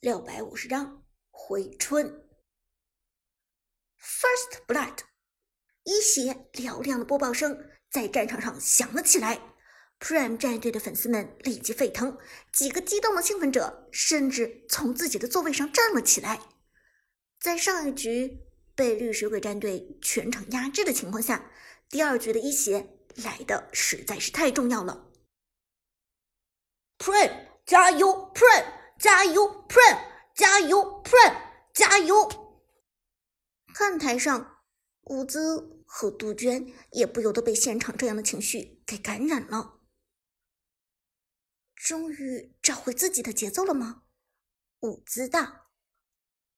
六百五十章回春。First blood，一血嘹亮的播报声在战场上响了起来。Prime 战队的粉丝们立即沸腾，几个激动的兴奋者甚至从自己的座位上站了起来。在上一局被绿水鬼战队全场压制的情况下，第二局的一血来的实在是太重要了。Prime 加油，Prime 加油，Prime 加油，Prime 加油！看台上，伍兹和杜鹃也不由得被现场这样的情绪给感染了。终于找回自己的节奏了吗？伍兹道。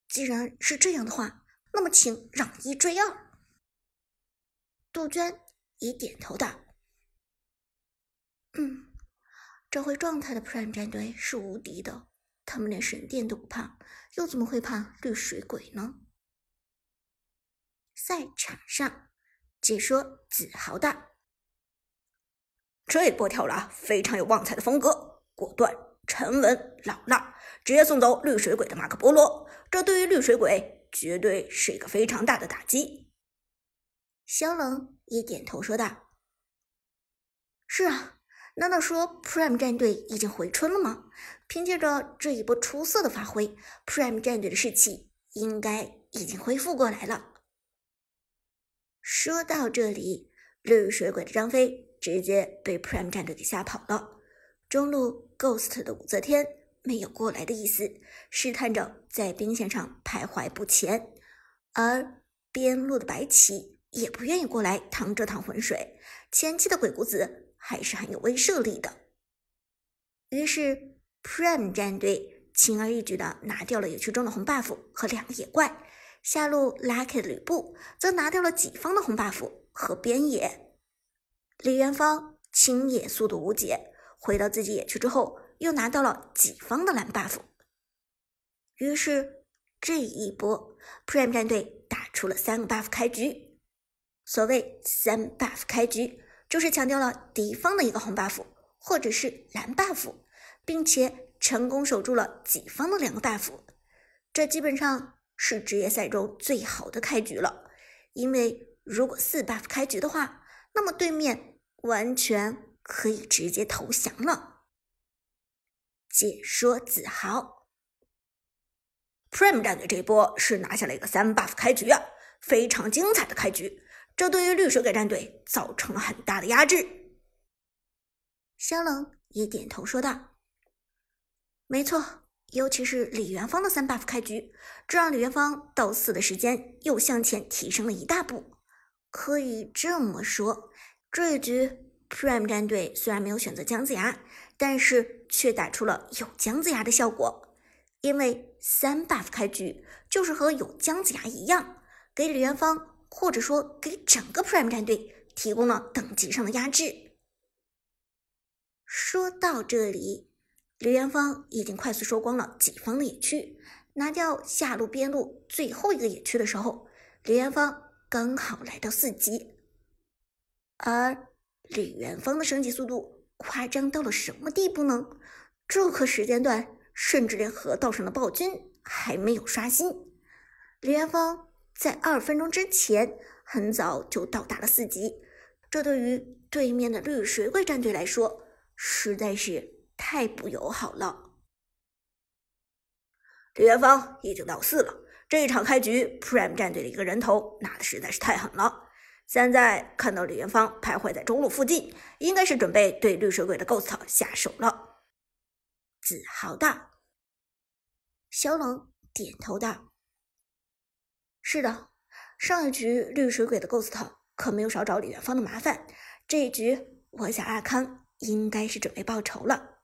既然是这样的话，那么请让一追二。杜鹃也点头道：“嗯，找回状态的 Prime 战队是无敌的，他们连神殿都不怕，又怎么会怕绿水鬼呢？”赛场上，解说子豪道：“这波跳拉非常有旺财的风格。”果断、沉稳、老辣，直接送走绿水鬼的马可波罗。这对于绿水鬼绝对是一个非常大的打击。肖冷也点头说道：“是啊，难道说 Prime 战队已经回春了吗？凭借着这一波出色的发挥，Prime 战队的士气应该已经恢复过来了。”说到这里，绿水鬼的张飞直接被 Prime 战队给吓跑了。中路 Ghost 的武则天没有过来的意思，试探着在兵线上徘徊不前，而边路的白起也不愿意过来趟这趟浑水，前期的鬼谷子还是很有威慑力的。于是 Prime 战队轻而易举的拿掉了野区中的红 buff 和两个野怪，下路 Lucky 吕布则拿掉了己方的红 buff 和边野，李元芳清野速度无解。回到自己野区之后，又拿到了己方的蓝 buff。于是这一波，Prime 战队打出了三个 buff 开局。所谓三 buff 开局，就是强调了敌方的一个红 buff 或者是蓝 buff，并且成功守住了己方的两个 buff。这基本上是职业赛中最好的开局了。因为如果四 buff 开局的话，那么对面完全。可以直接投降了。解说子豪，Prime 战队这波是拿下了一个三 buff 开局啊，非常精彩的开局。这对于绿水鬼战队造成了很大的压制。肖冷也点头说道：“没错，尤其是李元芳的三 buff 开局，这让李元芳到四的时间又向前提升了一大步。可以这么说，这一局。” Prime 战队虽然没有选择姜子牙，但是却打出了有姜子牙的效果。因为三 buff 开局就是和有姜子牙一样，给李元芳或者说给整个 Prime 战队提供了等级上的压制。说到这里，李元芳已经快速收光了己方的野区，拿掉下路边路最后一个野区的时候，李元芳刚好来到四级，而。李元芳的升级速度夸张到了什么地步呢？这个时间段，甚至连河道上的暴君还没有刷新。李元芳在二分钟之前很早就到达了四级，这对于对面的绿水鬼战队来说，实在是太不友好了。李元芳已经到四了，这一场开局，Prime 战队的一个人头拿的实在是太狠了。现在看到李元芳徘徊在中路附近，应该是准备对绿水鬼的 Ghost 下手了。子豪道，小冷点头道：“是的，上一局绿水鬼的 Ghost 可没有少找李元芳的麻烦，这一局我想阿康应该是准备报仇了。”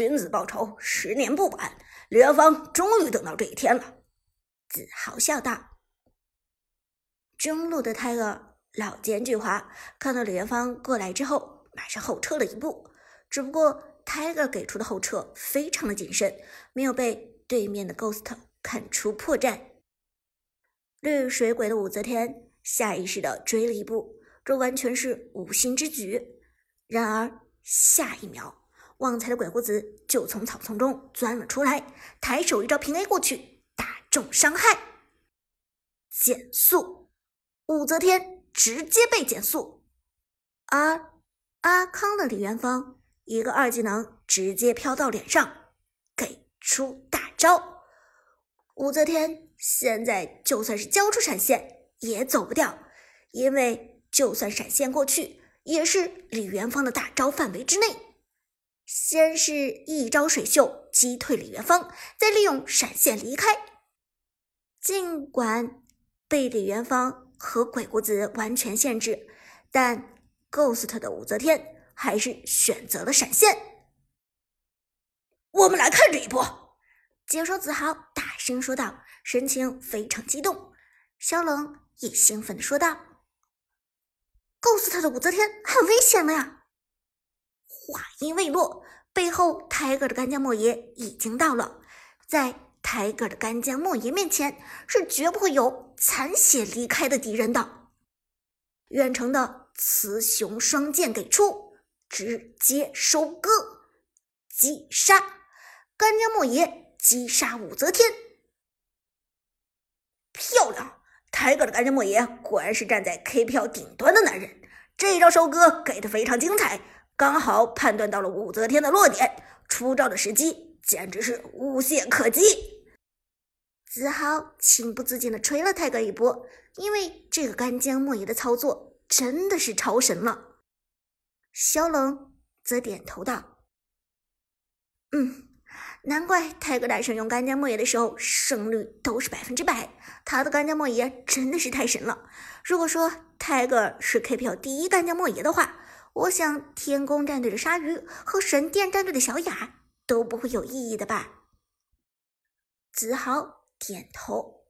君子报仇，十年不晚。李元芳终于等到这一天了。子豪笑道：“中路的泰尔老奸巨猾，看到李元芳过来之后，马上后撤了一步。只不过泰尔给出的后撤非常的谨慎，没有被对面的 Ghost 看出破绽。绿水鬼的武则天下意识的追了一步，这完全是无心之举。然而下一秒，旺财的鬼谷子就从草丛中钻了出来，抬手一招平 A 过去，打中伤害，减速，武则天直接被减速，而阿康的李元芳一个二技能直接飘到脸上，给出大招，武则天现在就算是交出闪现也走不掉，因为就算闪现过去，也是李元芳的大招范围之内。先是一招水袖击退李元芳，再利用闪现离开。尽管被李元芳和鬼谷子完全限制，但 Ghost 的武则天还是选择了闪现。我们来看这一波。解说子豪大声说道，神情非常激动。萧冷也兴奋的说道：“Ghost 的武则天很危险了呀！”话音未落，背后泰戈的干将莫邪已经到了。在泰戈的干将莫邪面前，是绝不会有残血离开的敌人的。远程的雌雄双剑给出，直接收割，击杀干将莫邪，击杀武则天。漂亮！泰戈的干将莫邪果然是站在 KPL 顶端的男人，这一招收割给的非常精彩。刚好判断到了武则天的落点，出招的时机简直是无懈可击。子豪情不自禁的捶了泰戈一波，因为这个干将莫邪的操作真的是超神了。萧冷则点头道：“嗯，难怪泰戈大神用干将莫邪的时候胜率都是百分之百，他的干将莫邪真的是太神了。如果说泰戈是 KPL 第一干将莫邪的话。”我想，天宫战队的鲨鱼和神殿战队的小雅都不会有异议的吧？子豪点头。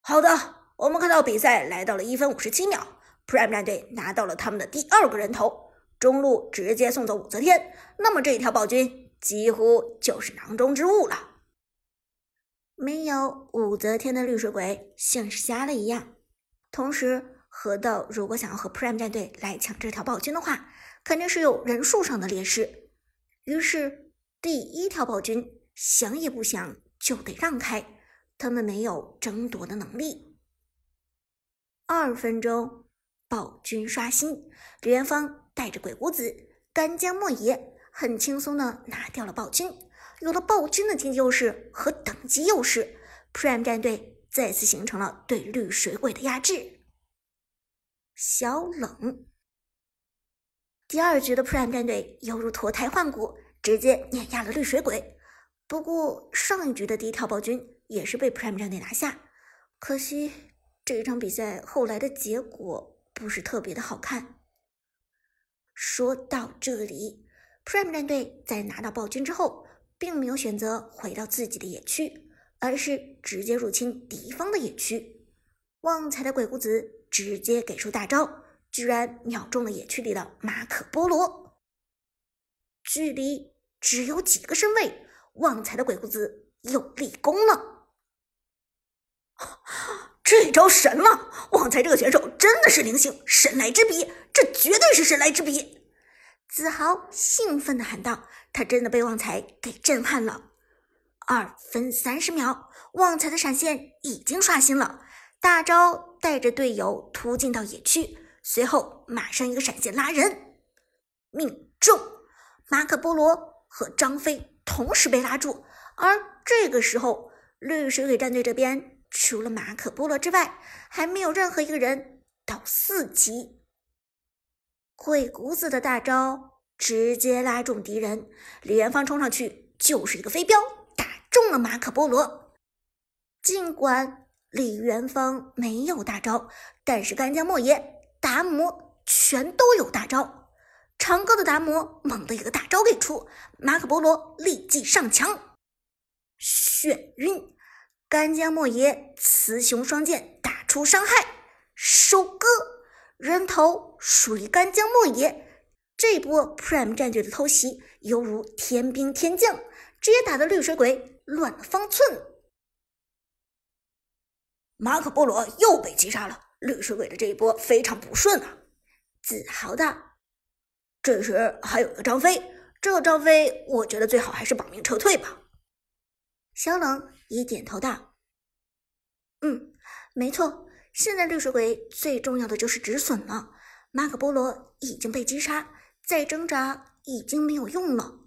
好的，我们看到比赛来到了一分五十七秒，Prime 战队拿到了他们的第二个人头，中路直接送走武则天，那么这一条暴君几乎就是囊中之物了。没有武则天的绿水鬼像是瞎了一样，同时。河道如果想要和 Prime 战队来抢这条暴君的话，肯定是有人数上的劣势。于是第一条暴君想也不想就得让开，他们没有争夺的能力。二分钟，暴君刷新，李元芳带着鬼谷子、干将莫邪，很轻松的拿掉了暴君。有了暴君的经济优势和等级优势，Prime 战队再次形成了对绿水鬼的压制。小冷，第二局的 Prime 战队犹如脱胎换骨，直接碾压了绿水鬼。不过上一局的第一条暴君也是被 Prime 战队拿下，可惜这一场比赛后来的结果不是特别的好看。说到这里，Prime 战队在拿到暴君之后，并没有选择回到自己的野区，而是直接入侵敌方的野区。旺财的鬼谷子。直接给出大招，居然秒中了野区里的马可波罗。距离只有几个身位，旺财的鬼谷子又立功了。这招神了！旺财这个选手真的是灵性，神来之笔，这绝对是神来之笔！子豪兴奋的喊道：“他真的被旺财给震撼了。”二分三十秒，旺财的闪现已经刷新了。大招带着队友突进到野区，随后马上一个闪现拉人，命中。马可波罗和张飞同时被拉住，而这个时候绿水鬼战队这边除了马可波罗之外，还没有任何一个人到四级。鬼谷子的大招直接拉中敌人，李元芳冲上去就是一个飞镖，打中了马可波罗。尽管。李元芳没有大招，但是干将莫邪、达摩全都有大招。长歌的达摩猛的一个大招给出，马可波罗立即上墙，眩晕。干将莫邪雌雄双剑打出伤害，收割人头属于干将莫邪。这波 Prime 战队的偷袭犹如天兵天将，直接打得绿水鬼乱了方寸。马可波罗又被击杀了，绿水鬼的这一波非常不顺啊！自豪的。这时还有个张飞，这张飞，我觉得最好还是保命撤退吧。肖冷也点头道：“嗯，没错，现在绿水鬼最重要的就是止损了。马可波罗已经被击杀，再挣扎已经没有用了。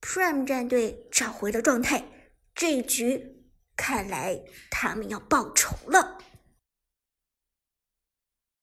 Prime 战队找回了状态，这一局看来他们要报仇了。”